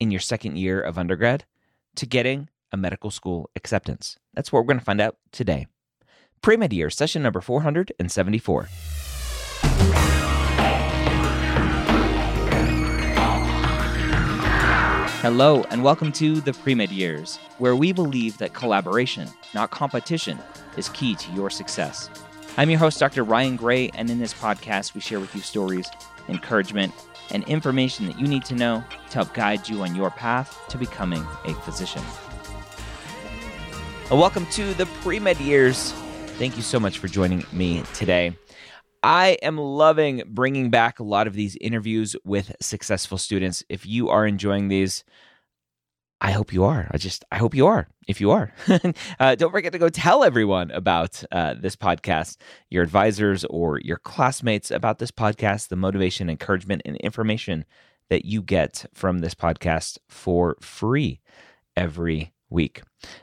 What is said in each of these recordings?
in your second year of undergrad to getting a medical school acceptance? That's what we're going to find out today. Pre-med year, session number 474. Hello, and welcome to the Pre-Med Years, where we believe that collaboration, not competition, is key to your success. I'm your host, Dr. Ryan Gray, and in this podcast, we share with you stories, encouragement, and information that you need to know to help guide you on your path to becoming a physician. Well, welcome to the Pre-Med Years. Thank you so much for joining me today. I am loving bringing back a lot of these interviews with successful students. If you are enjoying these, I hope you are. I just, I hope you are. If you are, uh, don't forget to go tell everyone about uh, this podcast, your advisors or your classmates about this podcast, the motivation, encouragement, and information that you get from this podcast for free every week.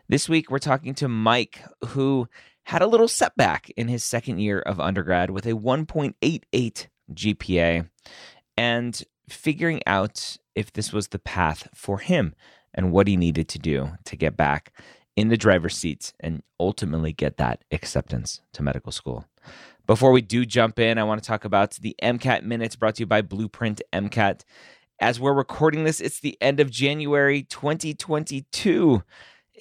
This week, we're talking to Mike, who had a little setback in his second year of undergrad with a 1.88 GPA and figuring out if this was the path for him and what he needed to do to get back in the driver's seat and ultimately get that acceptance to medical school. Before we do jump in, I want to talk about the MCAT Minutes brought to you by Blueprint MCAT. As we're recording this, it's the end of January 2022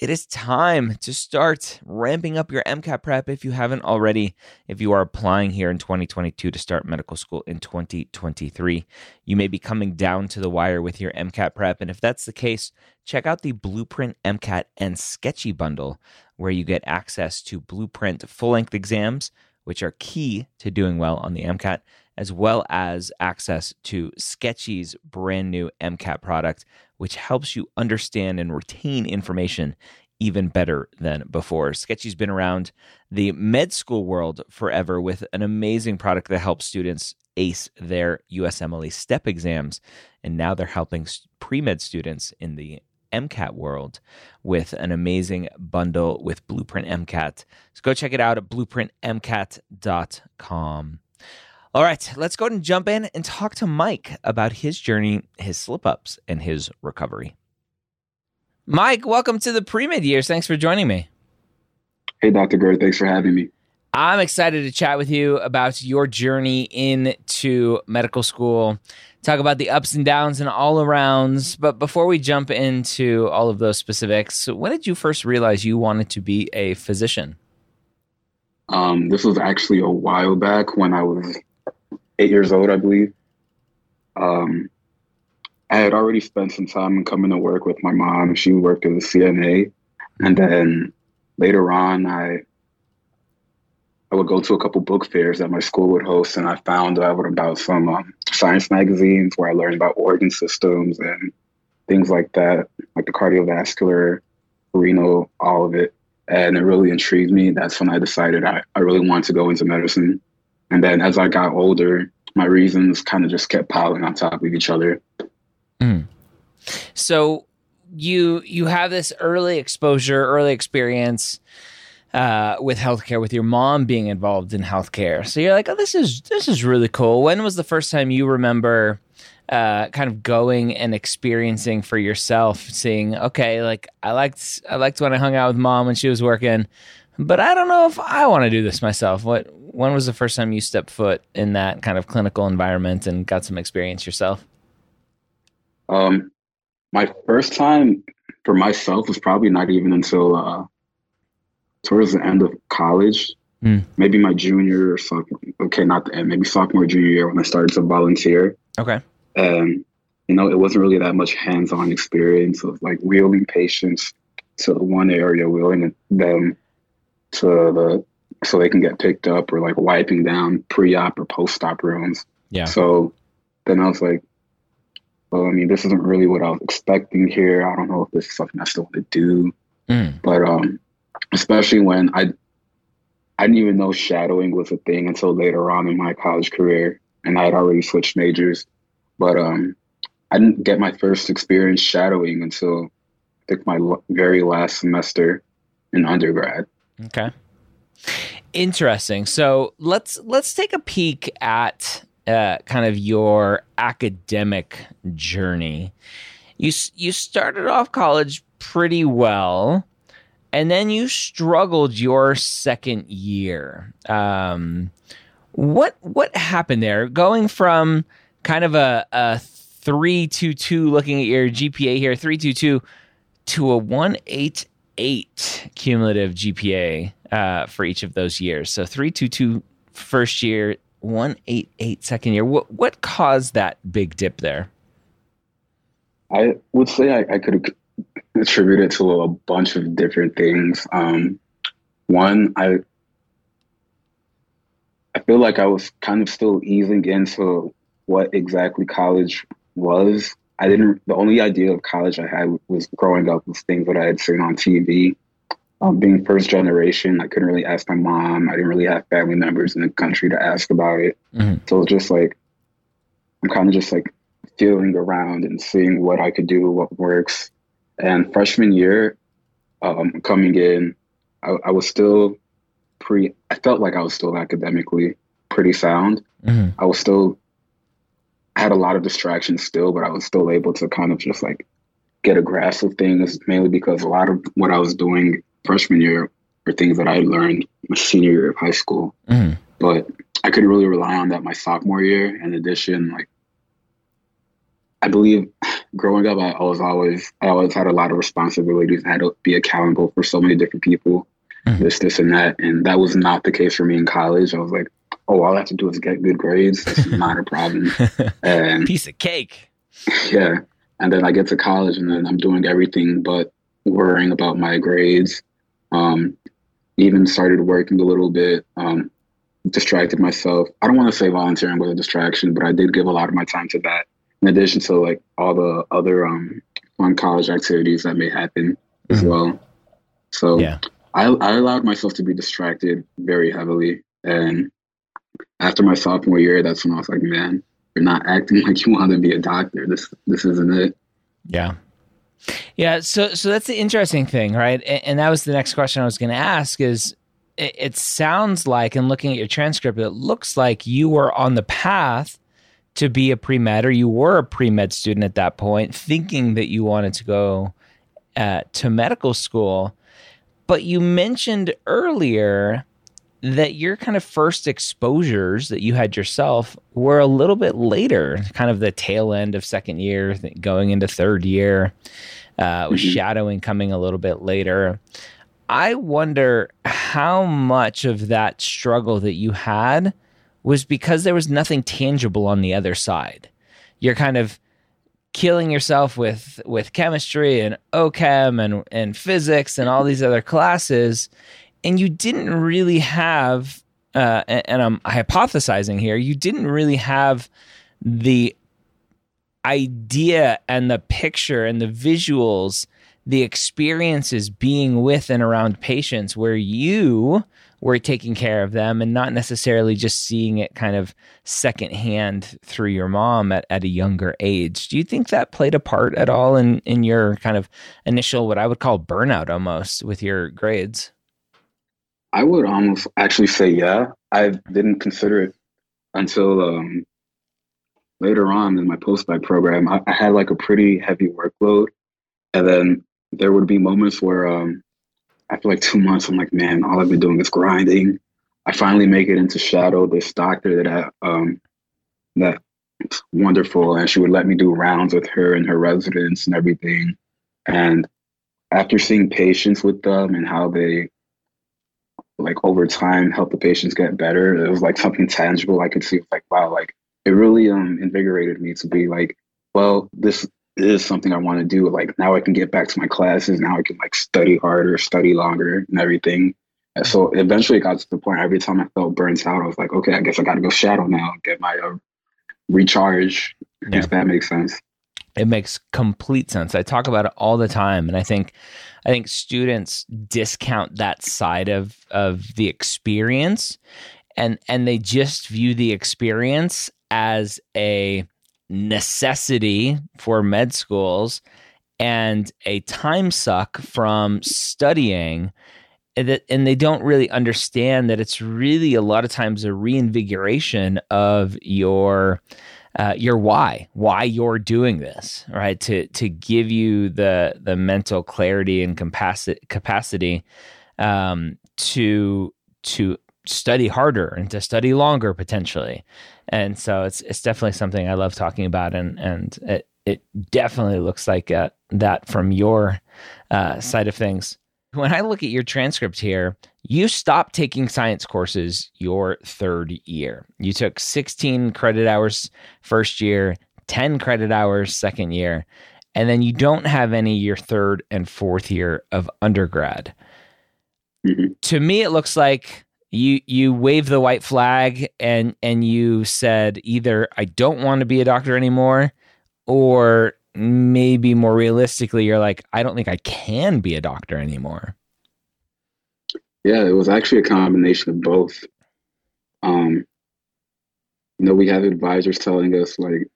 it is time to start ramping up your MCAT prep if you haven't already. If you are applying here in 2022 to start medical school in 2023, you may be coming down to the wire with your MCAT prep. And if that's the case, check out the Blueprint MCAT and Sketchy bundle, where you get access to Blueprint full length exams, which are key to doing well on the MCAT, as well as access to Sketchy's brand new MCAT product, which helps you understand and retain information even better than before. Sketchy's been around the med school world forever with an amazing product that helps students ace their USMLE STEP exams. And now they're helping pre med students in the MCAT world with an amazing bundle with Blueprint MCAT. So go check it out at blueprintmcat.com. All right, let's go ahead and jump in and talk to Mike about his journey, his slip ups, and his recovery. Mike, welcome to the pre med years. Thanks for joining me. Hey, Dr. Gray. Thanks for having me. I'm excited to chat with you about your journey into medical school, talk about the ups and downs and all arounds. But before we jump into all of those specifics, when did you first realize you wanted to be a physician? Um, this was actually a while back when I was eight years old, I believe. Um, I had already spent some time coming to work with my mom. She worked as a CNA, and then later on, I I would go to a couple book fairs that my school would host, and I found out about some um, science magazines where I learned about organ systems and things like that, like the cardiovascular, renal, all of it. And it really intrigued me. That's when I decided I, I really wanted to go into medicine. And then as I got older, my reasons kind of just kept piling on top of each other. Mm. So you you have this early exposure, early experience uh, with healthcare, with your mom being involved in healthcare. So you're like, oh, this is this is really cool. When was the first time you remember? Uh, kind of going and experiencing for yourself, seeing okay, like I liked I liked when I hung out with mom when she was working, but I don't know if I want to do this myself. What when was the first time you stepped foot in that kind of clinical environment and got some experience yourself? Um, my first time for myself was probably not even until uh, towards the end of college, mm. maybe my junior or sophomore. Okay, not the end, maybe sophomore junior year when I started to volunteer. Okay, and you know, it wasn't really that much hands-on experience of like wheeling patients to one area, wheeling them to the so they can get picked up or like wiping down pre-op or post-op rooms. Yeah. So then I was like, well, I mean, this isn't really what I was expecting here. I don't know if this is something I still want to do. Mm. But um, especially when I I didn't even know shadowing was a thing until later on in my college career, and I had already switched majors. But um, I didn't get my first experience shadowing until I think my very last semester in undergrad. Okay. Interesting. So let's let's take a peek at uh, kind of your academic journey. You you started off college pretty well, and then you struggled your second year. Um, what what happened there? Going from kind of a, a three two two, looking at your GPA here, three two two, to a one eight eight cumulative GPA uh, for each of those years. So three two two first year, one eight eight second year. What what caused that big dip there? I would say I, I could attribute it to a bunch of different things. Um, one, I I feel like I was kind of still easing into what exactly college was. I didn't. The only idea of college I had was growing up was things that I had seen on TV. Um, being first generation, I couldn't really ask my mom. I didn't really have family members in the country to ask about it. Mm-hmm. So it's just like I'm kind of just like feeling around and seeing what I could do, what works. And freshman year, um, coming in, I, I, was still pre. I felt like I was still academically pretty sound. Mm-hmm. I was still I had a lot of distractions still, but I was still able to kind of just like get a grasp of things, mainly because a lot of what I was doing freshman year were things that I learned my senior year of high school. Mm-hmm. But I couldn't really rely on that my sophomore year. In addition, like I believe growing up, I, was always I always had a lot of responsibilities. I had to be accountable for so many different people, mm-hmm. this, this, and that, and that was not the case for me in college. I was like, oh, all I have to do is get good grades. That's not a problem. And piece of cake. Yeah, and then I get to college, and then I'm doing everything but worrying about my grades. Um, even started working a little bit. Um, distracted myself. I don't want to say volunteering was a distraction, but I did give a lot of my time to that. In addition to like all the other um, fun college activities that may happen as mm-hmm. well. So yeah. I, I allowed myself to be distracted very heavily, and after my sophomore year, that's when I was like, man, you're not acting like you want to be a doctor. This this isn't it. Yeah. Yeah, so so that's the interesting thing, right? And, and that was the next question I was going to ask is it, it sounds like in looking at your transcript it looks like you were on the path to be a pre-med or you were a pre-med student at that point thinking that you wanted to go uh, to medical school but you mentioned earlier that your kind of first exposures that you had yourself were a little bit later, kind of the tail end of second year, going into third year, uh, with mm-hmm. shadowing coming a little bit later. I wonder how much of that struggle that you had was because there was nothing tangible on the other side. You're kind of killing yourself with with chemistry and OChem and and physics and all these other classes and you didn't really have, uh, and, I'm hypothesizing here, you didn't really have the idea and the picture and the visuals, the experiences being with and around patients where you were taking care of them and not necessarily just seeing it kind of secondhand through your mom at, at a younger age. Do you think that played a part at all in, in your kind of initial, what I would call burnout almost with your grades? I would almost actually say yeah. I didn't consider it until um, later on in my post-bac program. I, I, had like a pretty heavy workload, and then there would be moments where um, after like two months, I'm like, man, all I've been doing is grinding. I finally make it into shadow this doctor that I um, that wonderful, and she would let me do rounds with her and her residents and everything. And after seeing patients with them and how they like over time help the patients get better, it was like something tangible I could see. Like wow, like it really um invigorated me to be like, well, this is something I want to do. Like now I can get back to my classes. Now I can like study harder, study longer, and everything. And so eventually it got to the point every time I felt burnt out, I was like, okay, I guess I got to go shadow now, get my uh, recharge. Yeah. If that makes sense. It makes complete sense. I talk about it all the time, and I think, I think students discount that side of of the experience, and and they just view the experience as a necessity for med schools and a time suck from studying and, and they don't really understand that it's really a lot of times a reinvigoration of your uh, your why, why you're doing this, right? To to give you the the mental clarity and capacity capacity um, to to study harder and to study longer potentially. And so it's it's definitely something I love talking about, and and it it definitely looks like uh, that from your uh, side of things. When I look at your transcript here, you stopped taking science courses your third year. You took 16 credit hours first year, 10 credit hours second year, and then you don't have any your third and fourth year of undergrad. Mm-hmm. To me, it looks like you you waved the white flag and and you said either I don't want to be a doctor anymore or maybe more realistically you're like I don't think I can be a doctor anymore. Yeah, it was actually a combination of both. Um you know, we have advisors telling us like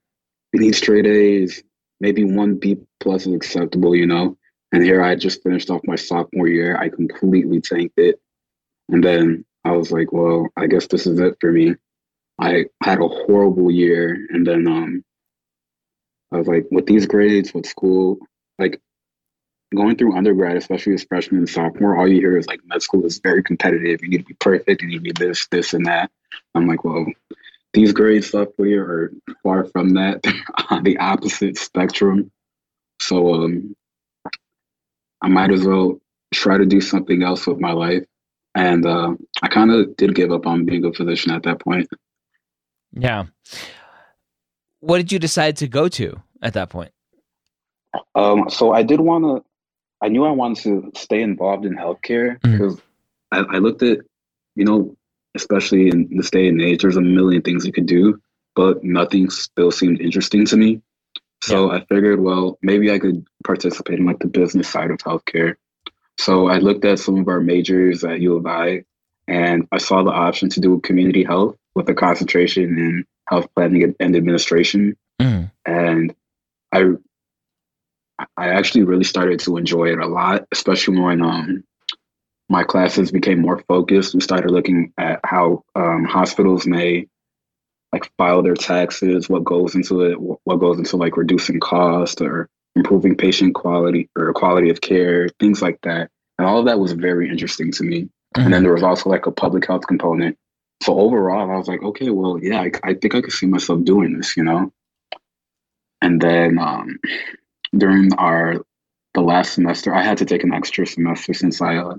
we need straight A's, maybe one B plus is acceptable, you know. And here I just finished off my sophomore year. I completely tanked it. And then I was like, well, I guess this is it for me. I had a horrible year, and then um, I was like, with these grades, with school, like going through undergrad, especially as freshman and sophomore, all you hear is like med school is very competitive. You need to be perfect. You need to be this, this, and that. I'm like, well, these grades year are far from that. on the opposite spectrum. So um, I might as well try to do something else with my life and uh, I kind of did give up on being a physician at that point. Yeah. What did you decide to go to at that point? Um, so I did want to. I knew I wanted to stay involved in healthcare mm-hmm. because I, I looked at, you know, especially in this day and age, there's a million things you could do, but nothing still seemed interesting to me. So yeah. I figured, well, maybe I could participate in like the business side of healthcare. So I looked at some of our majors at U of I, and I saw the option to do community health with a concentration in health planning and administration. Mm. And I I actually really started to enjoy it a lot, especially when um, my classes became more focused. We started looking at how um, hospitals may like file their taxes, what goes into it, what goes into like reducing cost or improving patient quality or quality of care, things like that. And all of that was very interesting to me. Mm-hmm. And then there was also like a public health component. So overall, I was like, okay, well, yeah, I, I think I could see myself doing this, you know? And then um, during our the last semester, I had to take an extra semester since I uh,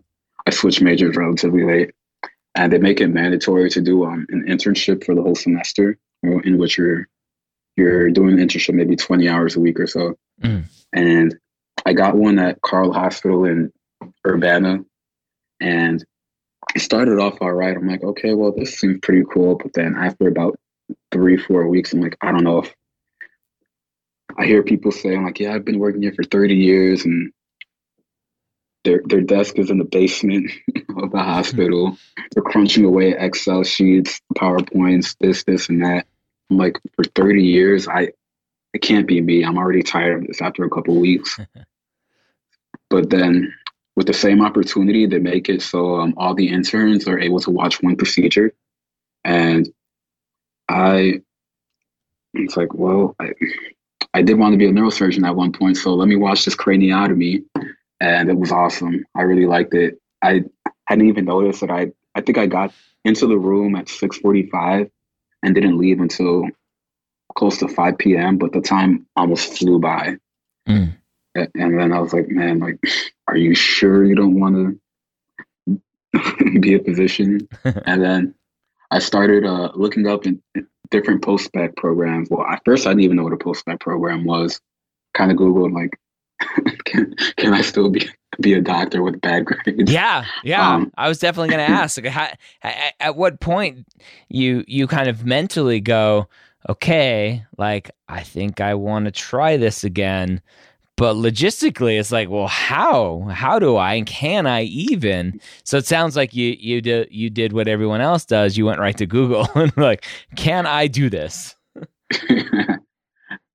I switched majors relatively late, and they make it mandatory to do um, an internship for the whole semester, in which you're you're doing an internship maybe 20 hours a week or so. Mm. And I got one at Carle Hospital in Urbana. And it started off all right. I'm like, okay, well, this seems pretty cool. But then after about three, four weeks, I'm like, I don't know if I hear people say, I'm like, yeah, I've been working here for 30 years and their their desk is in the basement of the hospital. They're crunching away Excel sheets, PowerPoints, this, this, and that. I'm like, for 30 years, I it can't be me. I'm already tired of this after a couple weeks. but then with the same opportunity, they make it so um, all the interns are able to watch one procedure. And I, it's like, well, I, I did want to be a neurosurgeon at one point, so let me watch this craniotomy. And it was awesome. I really liked it. I hadn't even noticed that I, I think I got into the room at 645 and didn't leave until close to 5 p.m., but the time almost flew by. Mm. And then I was like, man, like are you sure you don't want to be a physician? and then I started uh, looking up in, different post-bac programs. Well, at first I didn't even know what a post-bac program was. Kind of Googled like, can, can I still be be a doctor with bad grades? Yeah, yeah. Um, I was definitely going to ask. Like, how, at what point you you kind of mentally go, okay, like I think I want to try this again, but logistically it's like well how? How do i and can i even? So it sounds like you you did you did what everyone else does. You went right to google and like can i do this?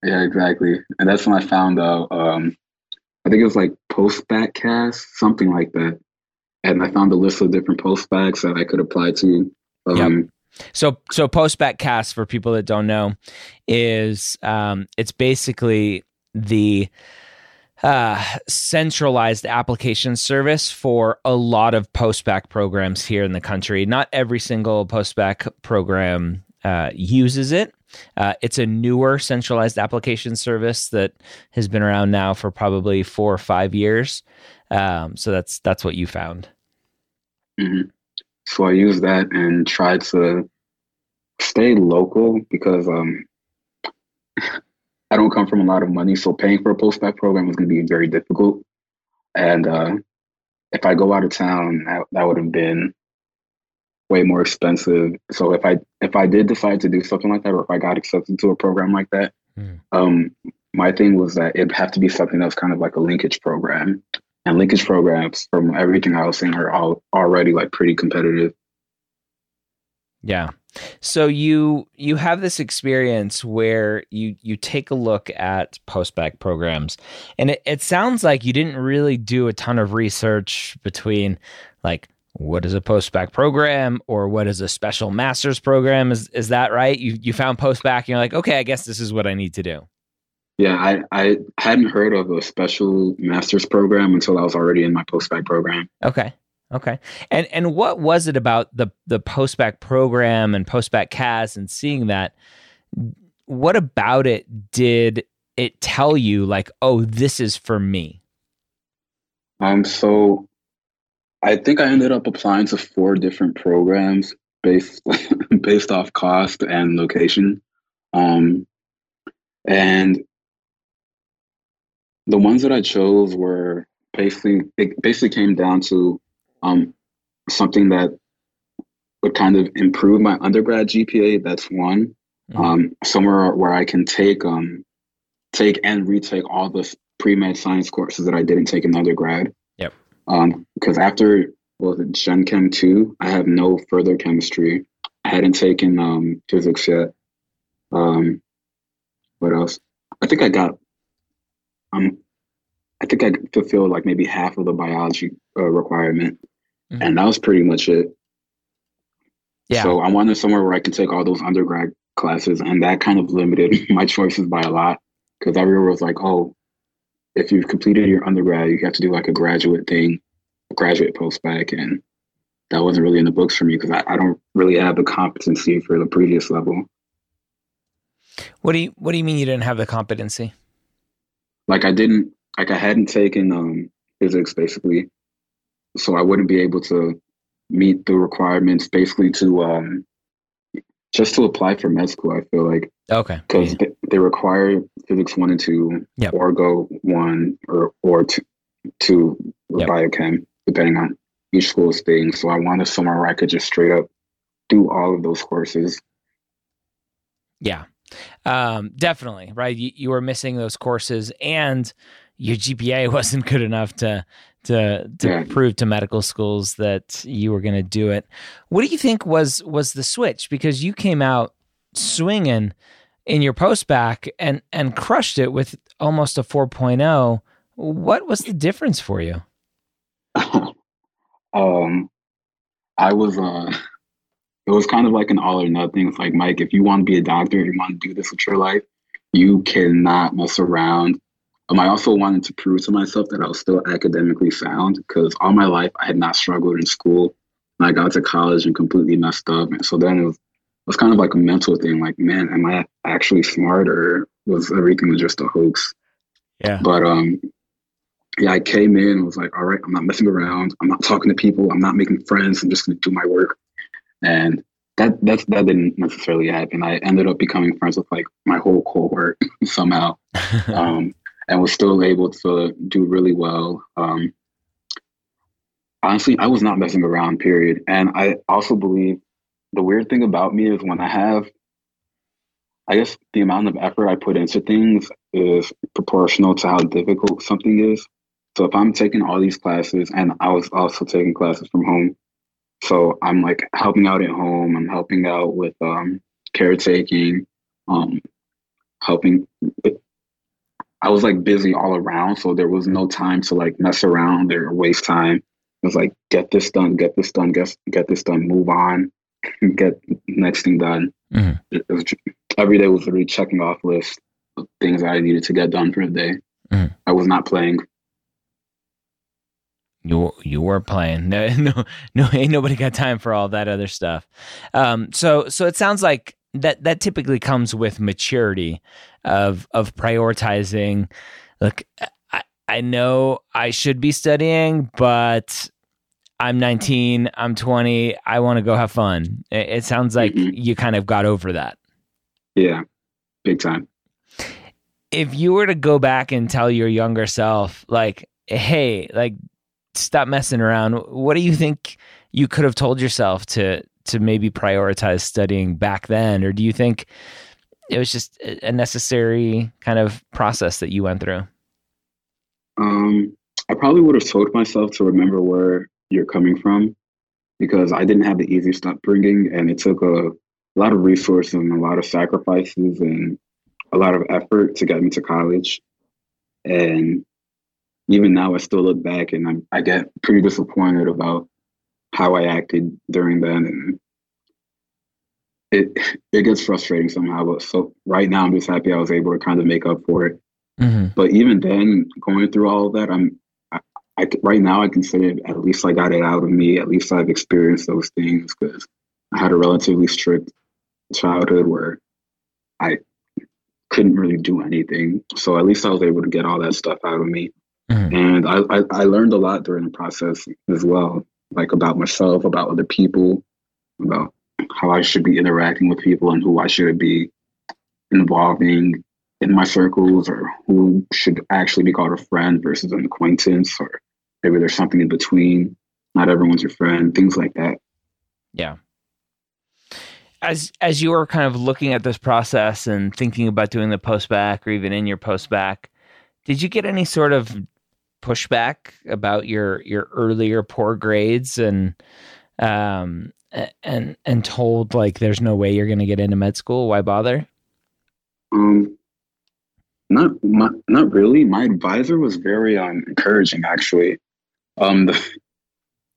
Yeah exactly. And that's when i found out um i think it was like PostbacCAS something like that. And i found a list of different post bacs that i could apply to um yep. So, so PostbacCAS for people that don't know is um, it's basically the uh, centralized application service for a lot of post-bac programs here in the country. Not every single post-bac program uh, uses it. Uh, it's a newer centralized application service that has been around now for probably four or five years. Um, so that's that's what you found. Mm-hmm. So I used that and tried to stay local because um, I don't come from a lot of money, so paying for a post bac program is going to be very difficult. And uh, if I go out of town, that, that would have been way more expensive. So if I if I did decide to do something like that, or if I got accepted to a program like that, mm. um, my thing was that it'd have to be something that's kind of like a linkage program. And linkage programs, from everything I was seeing, are all already like pretty competitive. Yeah. So you you have this experience where you you take a look at post-bac programs and it, it sounds like you didn't really do a ton of research between like what is a post-bac program or what is a special master's program. Is is that right? You you found post-bac and you're like okay i guess this is what i need to do. Yeah i i hadn't heard of a special master's program until i was already in my post-bac program. Okay Okay. And and what was it about the the post-bac program and PostbacCAS and seeing that what about it did it tell you like, "Oh, this is for me?" Um so I think I ended up applying to four different programs based based off cost and location. Um and the ones that I chose were basically it basically came down to um, something that would kind of improve my undergrad GPA. That's one. Mm-hmm. Um, somewhere where I can take um, take and retake all the pre med science courses that I didn't take in undergrad. Yep. Um, because after well, Gen Chem two, I have no further chemistry. I hadn't taken um, physics yet. Um, what else? I think I got um, I think I fulfilled like maybe half of the biology uh, requirement. Mm-hmm. And that was pretty much it. Yeah. So I wanted somewhere where I could take all those undergrad classes, and that kind of limited my choices by a lot. Because everyone was like, "Oh, if you've completed your undergrad, you have to do like a graduate thing, a graduate post bac," and that wasn't really in the books for me because I, I don't really have the competency for the previous level. What do you What do you mean you didn't have the competency? Like I didn't, like I hadn't taken um, physics basically, so I wouldn't be able to meet the requirements basically to um, just to apply for med school. I feel like okay because yeah. they, require physics one and two, yep. or go one or or two, two or yep. biochem depending on each school's thing. So I wanted somewhere where I could just straight up do all of those courses. Yeah, um, definitely. Right, you, you were missing those courses, and your GPA wasn't good enough to to to yeah. prove to medical schools that you were going to do it. What do you think was was the switch? Because you came out swinging in your post-bac and and crushed it with almost a 4.0. What was the difference for you? um, I was uh, it was kind of like an all or nothing. It's like Mike, if you want to be a doctor, if you want to do this with your life, you cannot mess around um, I also wanted to prove to myself that I was still academically sound because all my life I had not struggled in school. And I got to college and completely messed up. And so then it was, it was kind of like a mental thing like, man, am I actually smart or was everything was just a hoax? Yeah. But um, yeah, I came in and was like, all right, I'm not messing around. I'm not talking to people. I'm not making friends. I'm just going to do my work. And that that's that didn't necessarily happen. I ended up becoming friends with like my whole cohort somehow, um, and was still able to do really well. Um, honestly, I was not messing around. Period. And I also believe the weird thing about me is when I have, I guess the amount of effort I put into things is proportional to how difficult something is. So if I'm taking all these classes, and I was also taking classes from home, so I'm like helping out at home. I'm helping out with um, caretaking, um, helping. I was like busy all around, so there was no time to like mess around or waste time. It was like get this done, get this done, get get this done, move on, get next thing done. Mm-hmm. Was, every day was literally checking off list of things I needed to get done for the day. Mm-hmm. I was not playing you you were playing. No, no, no, ain't nobody got time for all that other stuff. Um, so so it sounds like that that typically comes with maturity of of prioritizing. Look, I, I know I should be studying, but I'm 19, I'm 20, I want to go have fun. It, it sounds like mm-hmm. you kind of got over that. Yeah, big time. If you were to go back and tell your younger self, like, hey, like stop messing around. What do you think you could have told yourself to to maybe prioritize studying back then, or do you think it was just a necessary kind of process that you went through? Um, I probably would have told myself to remember where you're coming from because I didn't have the easiest upbringing, and it took a, lot of resources and a lot of sacrifices and a lot of effort to get me to college. And even now I still look back and I'm, I get pretty disappointed about how I acted during then and it it gets frustrating somehow. But so right now I'm just happy I was able to kind of make up for it. Mm-hmm. But even then, going through all of that, I'm I, I, right now I consider at least I got it out of me. At least I've experienced those things because I had a relatively strict childhood where I couldn't really do anything. So at least I was able to get all that stuff out of me. Mm-hmm. And I, I, I learned a lot during the process as well, like about myself, about other people, about how I should be interacting with people and who I should be involving in my circles or who should actually be called a friend versus an acquaintance or maybe there's something in between. Not everyone's your friend, things like that. Yeah. As as you were kind of looking at this process and thinking about doing the post-bac or even in your post-bac, did you get any sort of pushback about your your earlier poor grades and um and and told like there's no way you're going to get into med school. Why bother? Um not my, not really. My advisor was very um, encouraging actually. Um the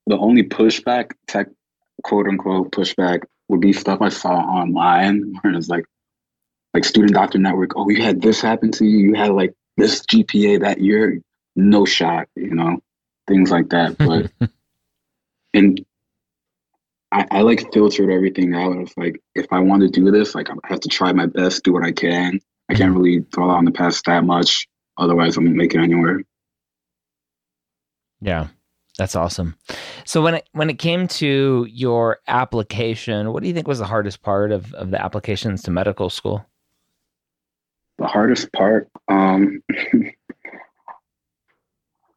the only pushback tech quote unquote pushback would be stuff i saw online where it's like like student doctor network oh you had this happen to you. You had like this gpa that year no shot, you know, things like that. But and I, I like filtered everything out. It's like if I want to do this, like I have to try my best, do what I can. I can't really dwell on the past that much, otherwise I won't make it anywhere. Yeah, that's awesome. So when it when it came to your application, what do you think was the hardest part of, of the applications to medical school? The hardest part, um,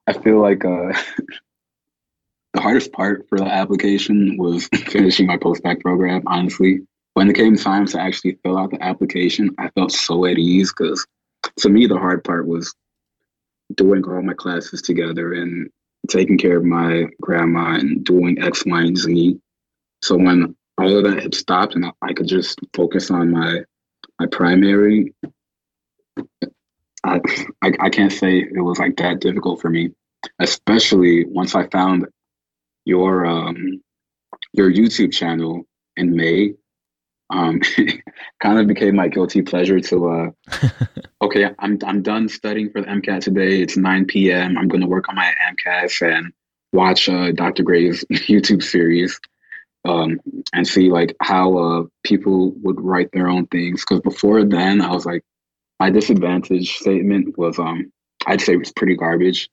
I feel like uh, the hardest part for the application was finishing my post-bac program, honestly. When it came time to actually fill out the application, I felt so at ease because to me, the hard part was doing all my classes together and taking care of my grandma and doing X, Y, and Z. So when all of that had stopped and I could just focus on my my primary, I, I, I can't say it was like that difficult for me, especially once I found your um, your YouTube channel in May. Um, kind of became my guilty pleasure to uh, okay, I'm I'm done studying for the MCAT today. It's 9 p.m. I'm gonna work on my MCAT and watch uh, Dr. Gray's YouTube series um, and see like how uh, people would write their own things. Because before then, I was like, my disadvantage statement was um I'd say it was pretty garbage.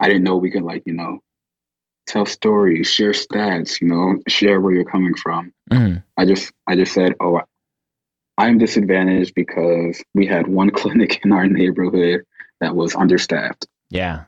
I didn't know we could like, you know, tell stories, share stats, you know, share where you're coming from. Mm. I just I just said, oh, I'm disadvantaged because we had one clinic in our neighborhood that was understaffed. Yeah.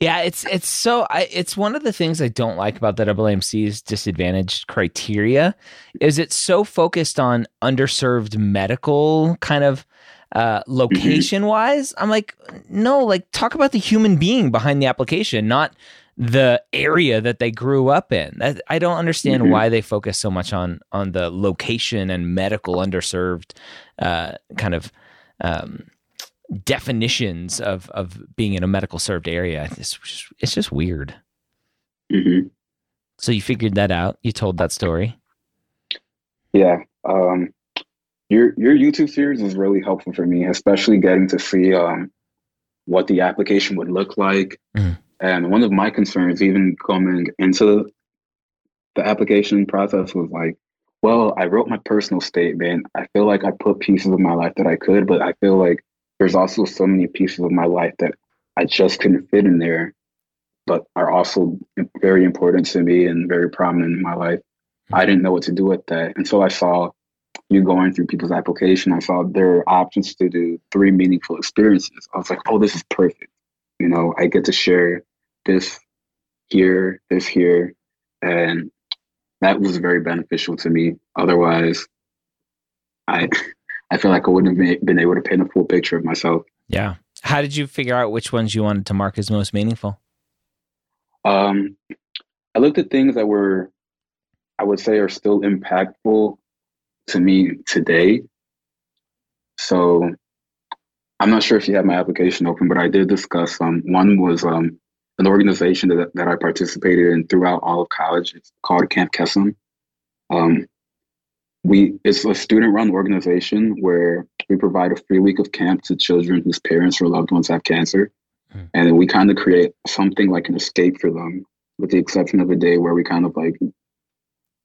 Yeah, it's it's so I, it's one of the things I don't like about the AAMC's disadvantaged criteria is it's so focused on underserved medical kind of uh, mm-hmm. location wise. I'm like, no, like talk about the human being behind the application, not the area that they grew up in. I don't understand mm-hmm. why they focus so much on on the location and medical underserved uh, kind of um, definitions of of being in a medical served area. It's just, it's just weird. Mm-hmm. So you figured that out. You told that story. Yeah. Um, your your YouTube series is really helpful for me, especially getting to see um, what the application would look like. Mm. And one of my concerns, even coming into the application process, was like, well, I wrote my personal statement. I feel like I put pieces of my life that I could, but I feel like there's also so many pieces of my life that I just couldn't fit in there, but are also very important to me and very prominent in my life. Mm-hmm. I didn't know what to do with that until I saw you going through people's application. I saw there are options to do three meaningful experiences. I was like, oh, this is perfect. You know, I get to share this here, this here, and that was very beneficial to me. Otherwise, I I feel like I wouldn't have been able to paint a full picture of myself. Yeah. How did you figure out which ones you wanted to mark as most meaningful? Um, I looked at things that were, I would say, are still impactful to me today. So I'm not sure if you have my application open, but I did discuss um, one was um, an organization that, that I participated in throughout all of college. It's called Camp Kesem. Um, we it's a student run organization where we provide a free week of camp to children whose parents or loved ones have cancer. Mm. And we kind of create something like an escape for them, with the exception of a day where we kind of like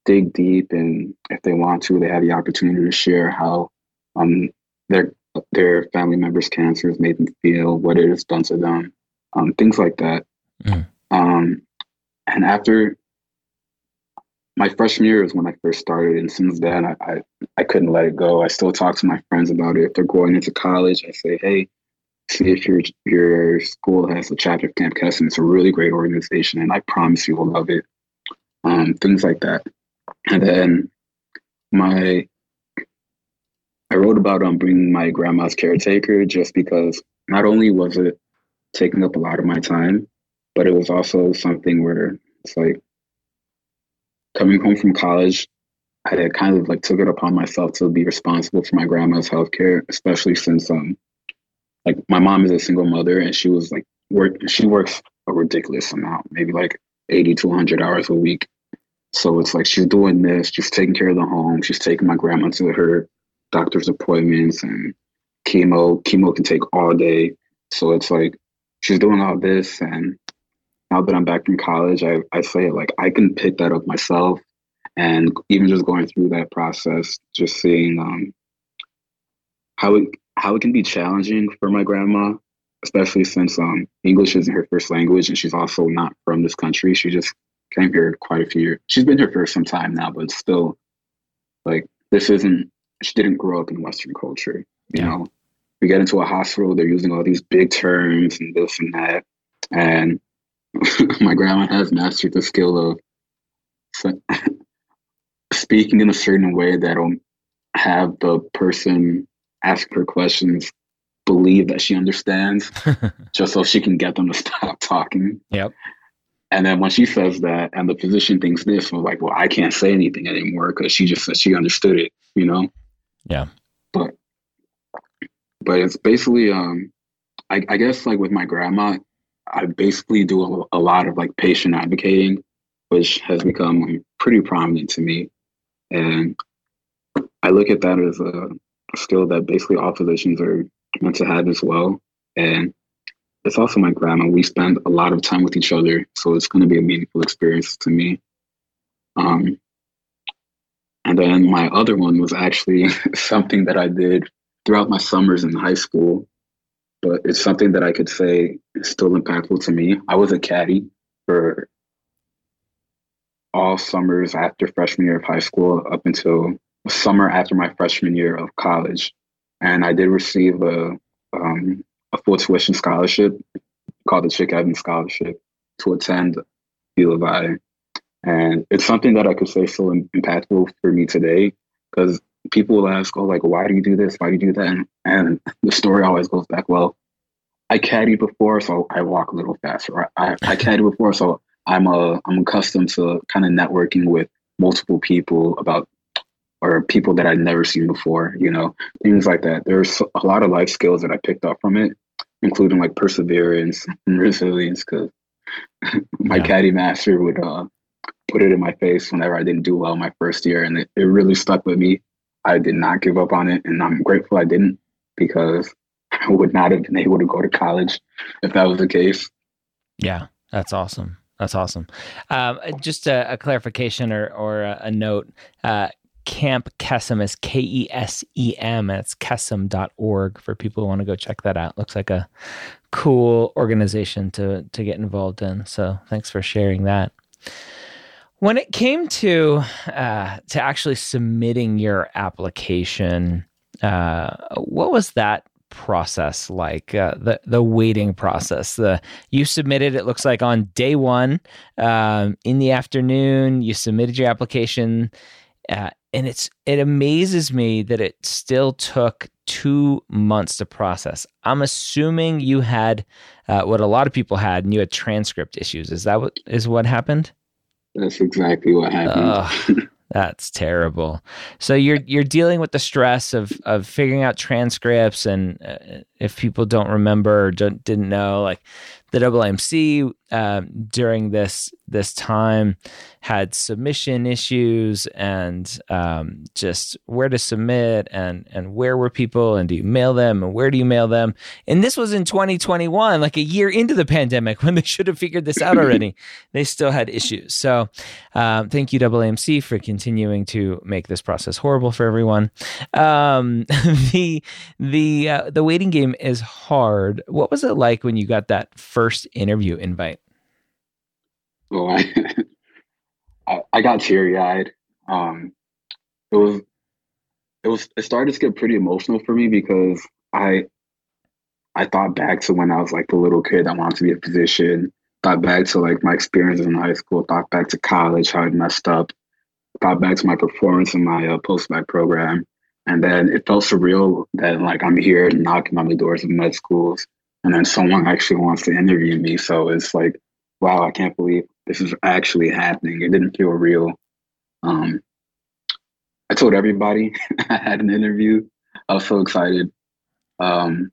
dig deep and if they want to, they have the opportunity to share how um their their family members' cancer has made them feel, what it has done to them, um, things like that. Mm. Um, and after my freshman year is when I first started, and since then I, I, I couldn't let it go. I still talk to my friends about it. If they're going into college, I say, hey, see if your your school has a chapter of Camp Kesem. It's a really great organization, and I promise you will love it. Um, things like that. And then my I wrote about um bringing my grandma's caretaker just because not only was it taking up a lot of my time, but it was also something where it's like coming home from college, I had kind of like took it upon myself to be responsible for my grandma's health care, especially since um like my mom is a single mother and she was like work she works a ridiculous amount, maybe like 80 to 100 hours a week. So it's like she's doing this, she's taking care of the home, she's taking my grandma to her doctor's appointments and chemo. Chemo can take all day. So it's like she's doing all this and now that I'm back from college, I, I say like I can pick that up myself. And even just going through that process, just seeing um, how it how it can be challenging for my grandma, especially since um, English isn't her first language and she's also not from this country. She just came here quite a few years. She's been here for some time now, but still, like this isn't. She didn't grow up in Western culture. You yeah. know, we get into a hospital, they're using all these big terms and this and that, and my grandma has mastered the skill of speaking in a certain way that'll have the person ask her questions believe that she understands just so she can get them to stop talking. Yep. And then when she says that and the physician thinks this, we're like, well, I can't say anything anymore because she just said she understood it, you know? Yeah. But but it's basically um I, I guess like with my grandma, I basically do a, a, lot of like patient advocating, which has become pretty prominent to me. And I look at that as a, a skill that basically all physicians are meant to have as well. And it's also my grandma. We spend a lot of time with each other, so it's going to be a meaningful experience to me. Um, and then my other one was actually something that I did throughout my summers in high school. but it's something that I could say is still impactful to me. I was a caddy for all summers after freshman year of high school up until summer after my freshman year of college. And I did receive a, um, a full tuition scholarship called the Chick Evans Scholarship to attend U of I. And it's something that I could say so impactful for me today because people will ask, oh, like, why do you do this? Why do you do that? And, and the story always goes back, well, I caddied before, so I walk a little faster. I, I before, so I'm a I'm accustomed to kind of networking with multiple people about or people that I'd never seen before, you know, things like that. There's a lot of life skills that I picked up from it, including like perseverance and resilience. Because my yeah. caddy master would uh, put it in my face whenever I didn't do well my first year, and it, it really stuck with me. I did not give up on it, and I'm grateful I didn't because I would not have been able to go to college if that was the case. Yeah, that's awesome. That's awesome. Um, just a, a, clarification or, or a, a note. Uh, Camp Kesem is K E S E M. It's kesem.org for people who want to go check that out. Looks like a cool organization to, to get involved in. So thanks for sharing that. When it came to uh, to actually submitting your application, uh, what was that process like uh, the the waiting process the you submitted it looks like on day one um, in the afternoon you submitted your application uh, and it's it amazes me that it still took two months to process. I'm assuming you had uh, what a lot of people had and you had transcript issues. Is that what is what happened? That's exactly what happened. That's terrible. So you're you're dealing with the stress of of figuring out transcripts, and uh, if people don't remember or don't, didn't know, like the AAMC um, during this this time had submission issues and um, just where to submit and and where were people and do you mail them and where do you mail them? And this was in 2021 like a year into the pandemic when they should have figured this out already. They still had issues. So um, thank you AAMC for continuing to make this process horrible for everyone. Um, the the uh, the waiting game is hard. What was it like when you got that first interview invite well, I, I, I got teary eyed. Um, it was, it was, it started to get pretty emotional for me because I, I thought back to when I was like the little kid that wanted to be a physician. Thought back to like my experiences in high school. Thought back to college, how I messed up. Thought back to my performance in my uh, post med program, and then it felt surreal that like I'm here knocking on the doors of med schools, and then someone actually wants to interview me. So it's like, wow, I can't believe this is actually happening. It didn't feel real. Um, I told everybody I had an interview. I was so excited. Um,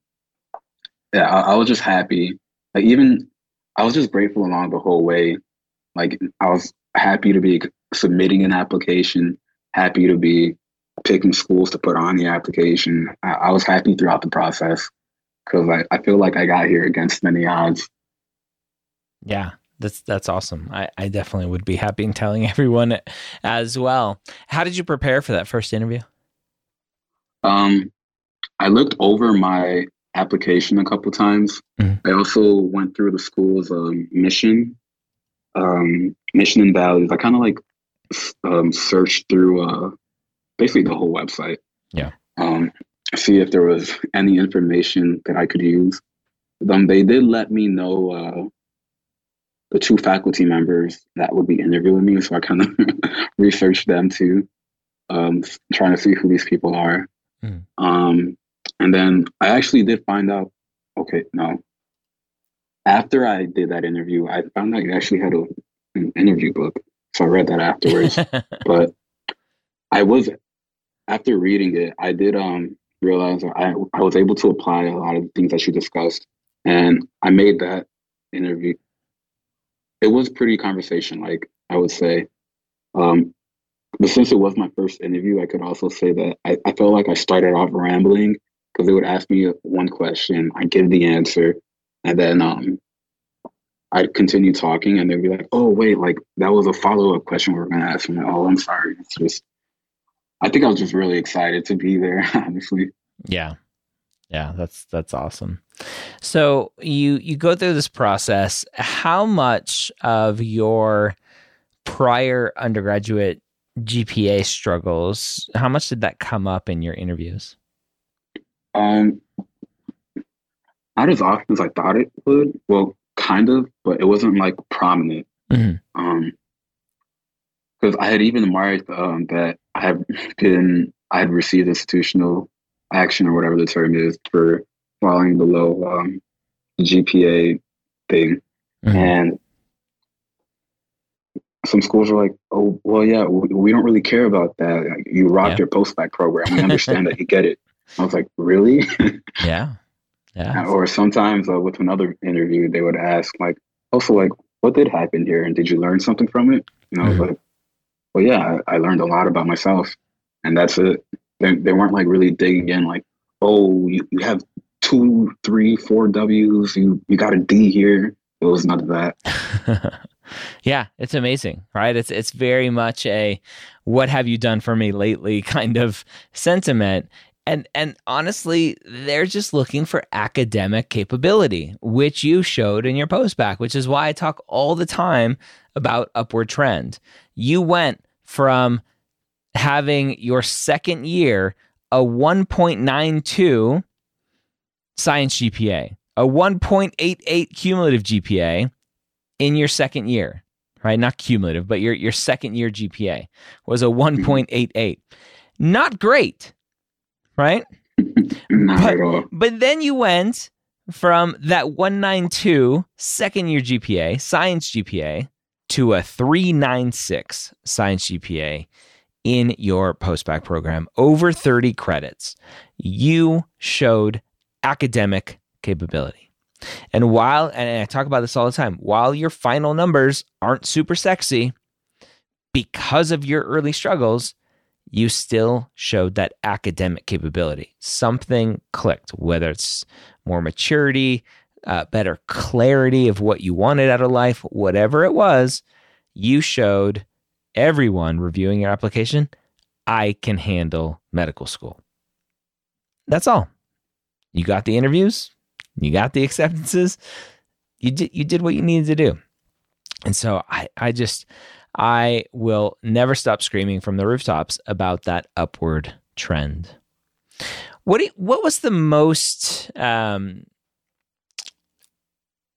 yeah, I, I was just happy. Like even I was just grateful along the whole way. Like I was happy to be submitting an application, happy to be picking schools to put on the application. I, I was happy throughout the process because I, I feel like I got here against many odds. Yeah, that's that's awesome. I, I definitely would be happy in telling everyone as well. How did you prepare for that first interview? Um, I looked over my application a couple times. Mm-hmm. I also went through the school's um, mission, um, mission and values. I kind of like um, searched through uh, basically the whole website. Yeah. Um, see if there was any information that I could use. Um, they did let me know uh, the two faculty members that would be interviewing me. So I kind of researched them too, um, trying to see who these people are. Mm. Um, and then I actually did find out. Okay, no. After I did that interview, I found out you actually had a, an interview book. So I read that afterwards. but I was after reading it, I did um realize I I was able to apply a lot of things that you discussed, and I made that interview it was pretty conversation like I would say. Um, but since it was my first interview, I could also say that I, I felt like I started off rambling because they would ask me one question, I give the answer, and then um, I'd continue talking, and they'd be like, "Oh, wait, like that was a follow up question we were to ask." me. "Oh, I'm sorry." It's just, I think I was just really excited to be there, honestly. Yeah, Yeah, that's that's awesome. So you you go through this process. How much of your prior undergraduate GPA struggles, how much did that come up in your interviews? Um, not as often as I thought it would. Well, kind of, but it wasn't like prominent. Mm-hmm. Um, because I had even marked um, that I had been I had received institutional action or whatever the term is for falling below um, GPA thing, mm-hmm. and some schools are like, "Oh, well, yeah, we don't really care about that. You rocked yeah. your post bac program. We understand that you get it." I was like, "Really?" yeah, yeah. Or sometimes uh, with another interview, they would ask, like, "Also, like, what did happen here, and did you learn something from it?" And I was mm-hmm. like, "Well, yeah, I, I, learned a lot about myself, and that's it." They, they weren't like really digging in, like, "Oh, you, you have two, three, four W's. You you got a D here." It was none of that. Yeah, it's amazing, right? It's it's very much a what have you done for me lately kind of sentiment. And and honestly, they're just looking for academic capability, which you showed in your post bac, which is why I talk all the time about upward trend. You went from having your second year a 1.92 science GPA, a 1.88 cumulative GPA, in your second year, right? Not cumulative, but your your second year GPA was a hmm. 1.88. Not great, right? Not but, at all. But then you went from that 192 second year GPA, science GPA, to a 396 science GPA in your postbac program, over 30 credits. You showed academic capability. And while, and I talk about this all the time, while your final numbers aren't super sexy, because of your early struggles, you still showed that academic capability. Something clicked, whether it's more maturity, uh, better clarity of what you wanted out of life, whatever it was, you showed everyone reviewing your application, I can handle medical school. That's all. You got the interviews, you got the acceptances. You did you did what you needed to do. And so I I just I will never stop screaming from the rooftops about that upward trend. What you, what was the most um,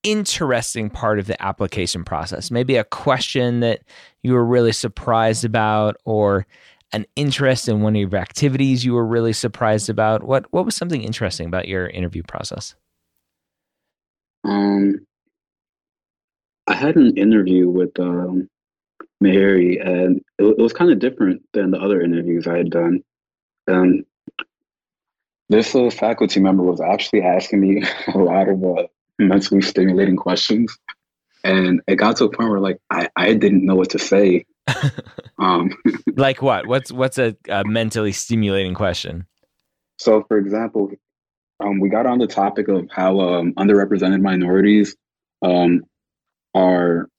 interesting part of the application process? Maybe a question that you were really surprised about, or an interest in one of your activities you were really surprised about. What what was something interesting about your interview process? Um, I had an interview with um, Mary, and it, it was kind of different than the other interviews I had done. And this uh, faculty member was actually asking me a lot of uh, mentally stimulating questions, and it got to a point where like I, I didn't know what to say. um, like what? What's what's a, a mentally stimulating question? So, for example, um, we got on the topic of how um, underrepresented minorities um, are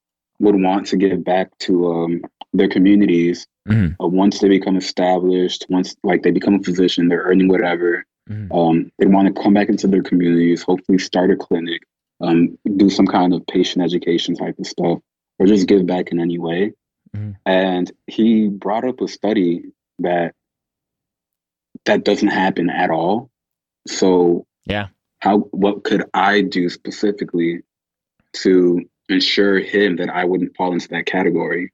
would want to give back to um, their communities mm-hmm. uh, once they become established. Once like they become a physician, they're earning whatever. Mm-hmm. Um, they want to come back into their communities, hopefully start a clinic, um, do some kind of patient education type of stuff, or just give back in any way. Mm-hmm. And he brought up a study that that doesn't happen at all so yeah, how what could I do specifically to ensure him that I wouldn't fall into that category?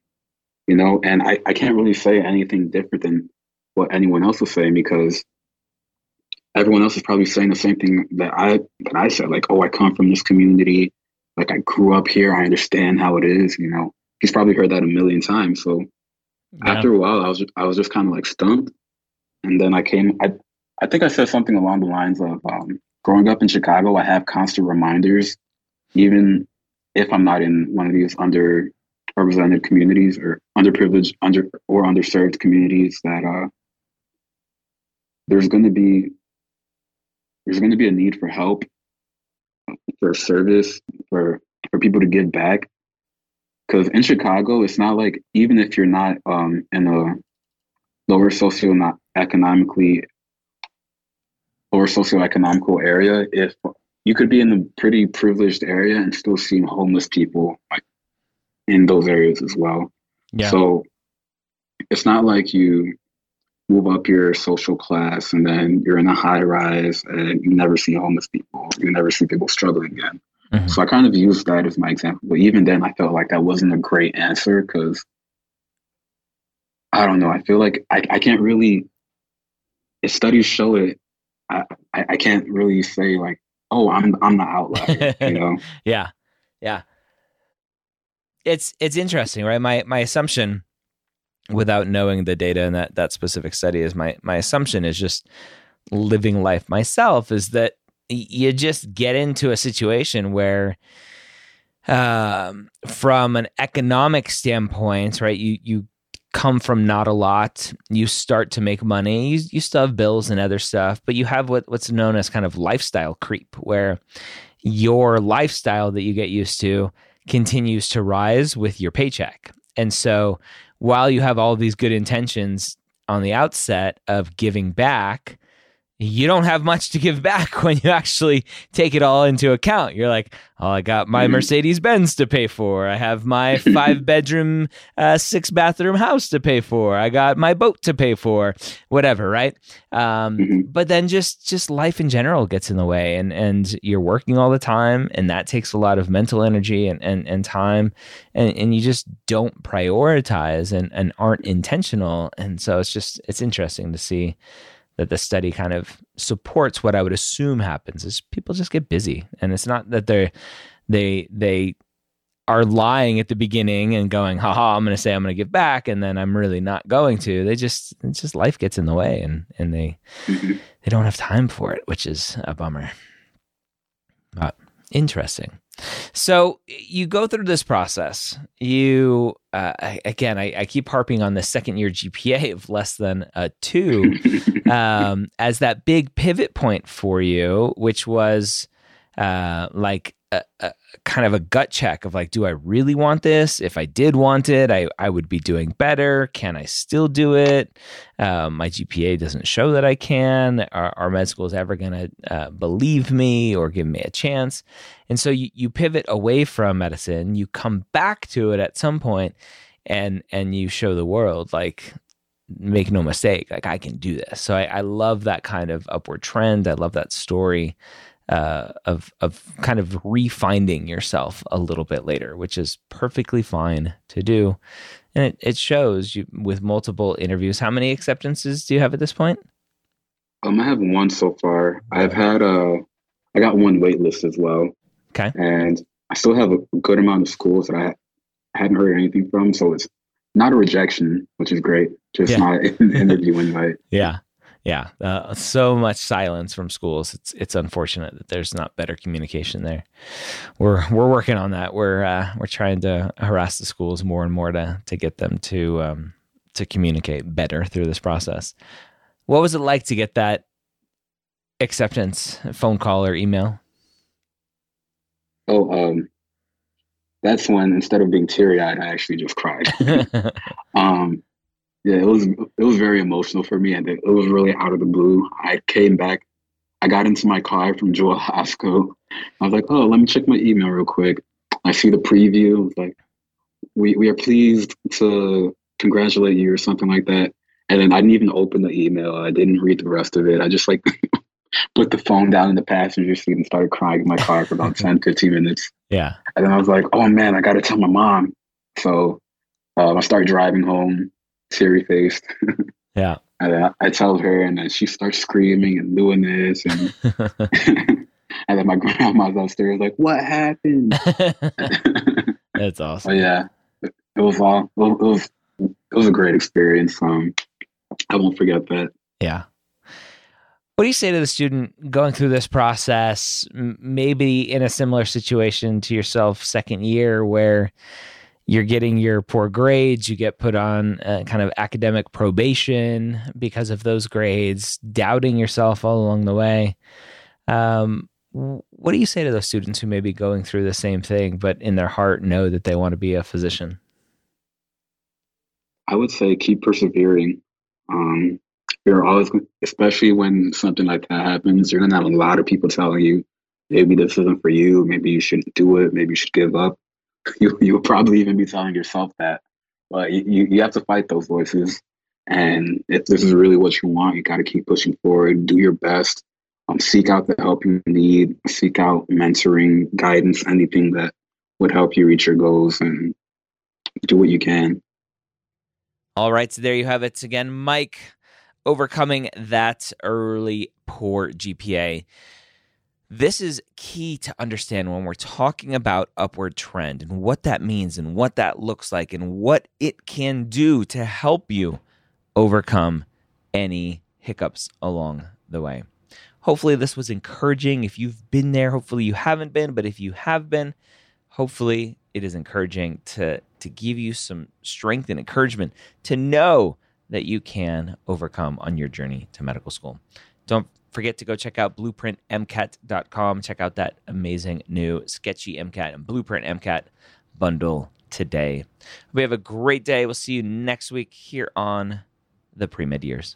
You know, and I, I can't really say anything different than what anyone else is saying because everyone else is probably saying the same thing that I that I said, like, oh, I come from this community, like I grew up here, I understand how it is, you know. He's probably heard that a million times. So yeah. after a while I was I was just kind of like stumped. And then I came I I think I said something along the lines of um, growing up in Chicago, I have constant reminders, even if I'm not in one of these underrepresented communities or underprivileged, under or underserved communities, that uh, there's going to be there's going to be a need for help, for service, for for people to give back. Because in Chicago, it's not like even if you're not um, in a lower socio not economically lower socioeconomical area, if you could be in a pretty privileged area and still see homeless people like in those areas as well. Yeah. So it's not like you move up your social class and then you're in a high rise and you never see homeless people. You never see people struggling again. Mm-hmm. So I kind of used that as my example. But even then, I felt like that wasn't a great answer because I don't know. I feel like I, I can't really, if studies show it, I, I, I can't really say like, oh, I'm I'm the outlier, you know? yeah, yeah. It's it's interesting, right? My my assumption, without knowing the data in that that specific study, is my my assumption is just living life myself is that you just get into a situation where um, from an economic standpoint, right? You you come from not a lot. You start to make money. You, you still have bills and other stuff, but you have what, what's known as kind of lifestyle creep, where your lifestyle that you get used to continues to rise with your paycheck. And so while you have all these good intentions on the outset of giving back, you don't have much to give back when you actually take it all into account. You're like, oh, I got my mm-hmm. Mercedes Benz to pay for. I have my five bedroom, uh, six bathroom house to pay for. I got my boat to pay for, whatever, right? Um, mm-hmm. But then just just life in general gets in the way, and and you're working all the time, and that takes a lot of mental energy and and, and time, and, and you just don't prioritize and, and aren't intentional, and so it's just it's interesting to see that the study kind of supports what I would assume happens is people just get busy. And it's not that they're they they are lying at the beginning and going, haha, I'm gonna say I'm gonna give back and then I'm really not going to. They just it's just life gets in the way and and they mm-hmm. they don't have time for it, which is a bummer. But interesting. So you go through this process. You uh, again, I, I, keep harping on the second year GPA of less than a two um, as that big pivot point for you, which was uh, like a, a, kind of a gut check of like, do I really want this? If I did want it, I, I would be doing better. Can I still do it? Um, my GPA doesn't show that I can. Are, are med schools ever going to uh, believe me or give me a chance? And so you, you pivot away from medicine, you come back to it at some point and, and you show the world like, make no mistake, like I can do this. So I, I love that kind of upward trend. I love that story uh, of of kind of refinding yourself a little bit later, which is perfectly fine to do, and it, it shows you with multiple interviews. How many acceptances do you have at this point? Um, I have one so far. I've had uh, I got one wait list as well. Okay, and I still have a good amount of schools that I hadn't heard anything from, so it's not a rejection, which is great. Just yeah. not an interview invite. Yeah yeah, uh, so much silence from schools. It's it's unfortunate that there's not better communication there. We're we're working on that. We're uh, we're trying to harass the schools more and more to to get them to um, to communicate better through this process. What was it like to get that acceptance phone call or email? Oh, um, that's when instead of being teary eyed, I actually just cried. um, yeah, it was it was very emotional for me, and it was really out of the blue. I came back, I got into my car from Jewel Osco. I was like, oh, let me check my email real quick. I see the preview. Like, we we are pleased to congratulate you or something like that. And then I didn't even open the email. I didn't read the rest of it. I just like put the phone down in the passenger seat and started crying in my car for about 10, 15 minutes. Yeah. And then I was like, oh man, I got to tell my mom. So um, I started driving home teary faced. Yeah. and I, I tell her, and then she starts screaming and doing this, and and then my grandma's upstairs like, "What happened?" That's awesome. But yeah, it was all it was it was a great experience. Um, I won't forget that. Yeah. What do you say to the student going through this process, maybe in a similar situation to yourself, second year, where you're getting your poor grades, you get put on kind of academic probation because of those grades, doubting yourself all along the way. Um, what do you say to those students who may be going through the same thing, but in their heart know that they want to be a physician? I would say keep persevering. Um, you're always, going, especially when something like that happens, you're gonna have a lot of people telling you, maybe this isn't for you, maybe you shouldn't do it, maybe you should give up. You you'll probably even be telling yourself that, but you you have to fight those voices. And if this is really what you want, you got to keep pushing forward. Do your best. Um, seek out the help you need. Seek out mentoring, guidance, anything that would help you reach your goals, and do what you can. All right, so there you have it again, Mike overcoming that early poor GPA. This is key to understand when we're talking about upward trend and what that means and what that looks like and what it can do to help you overcome any hiccups along the way. Hopefully, this was encouraging. If you've been there, hopefully you haven't been, but if you have been, hopefully it is encouraging to, to give you some strength and encouragement to know that you can overcome on your journey to medical school. Don't forget to go check out blueprintmcat.com. Check out that amazing new sketchy MCAT and blueprint MCAT bundle today. We have a great day. We'll see you next week here on the Premed Years.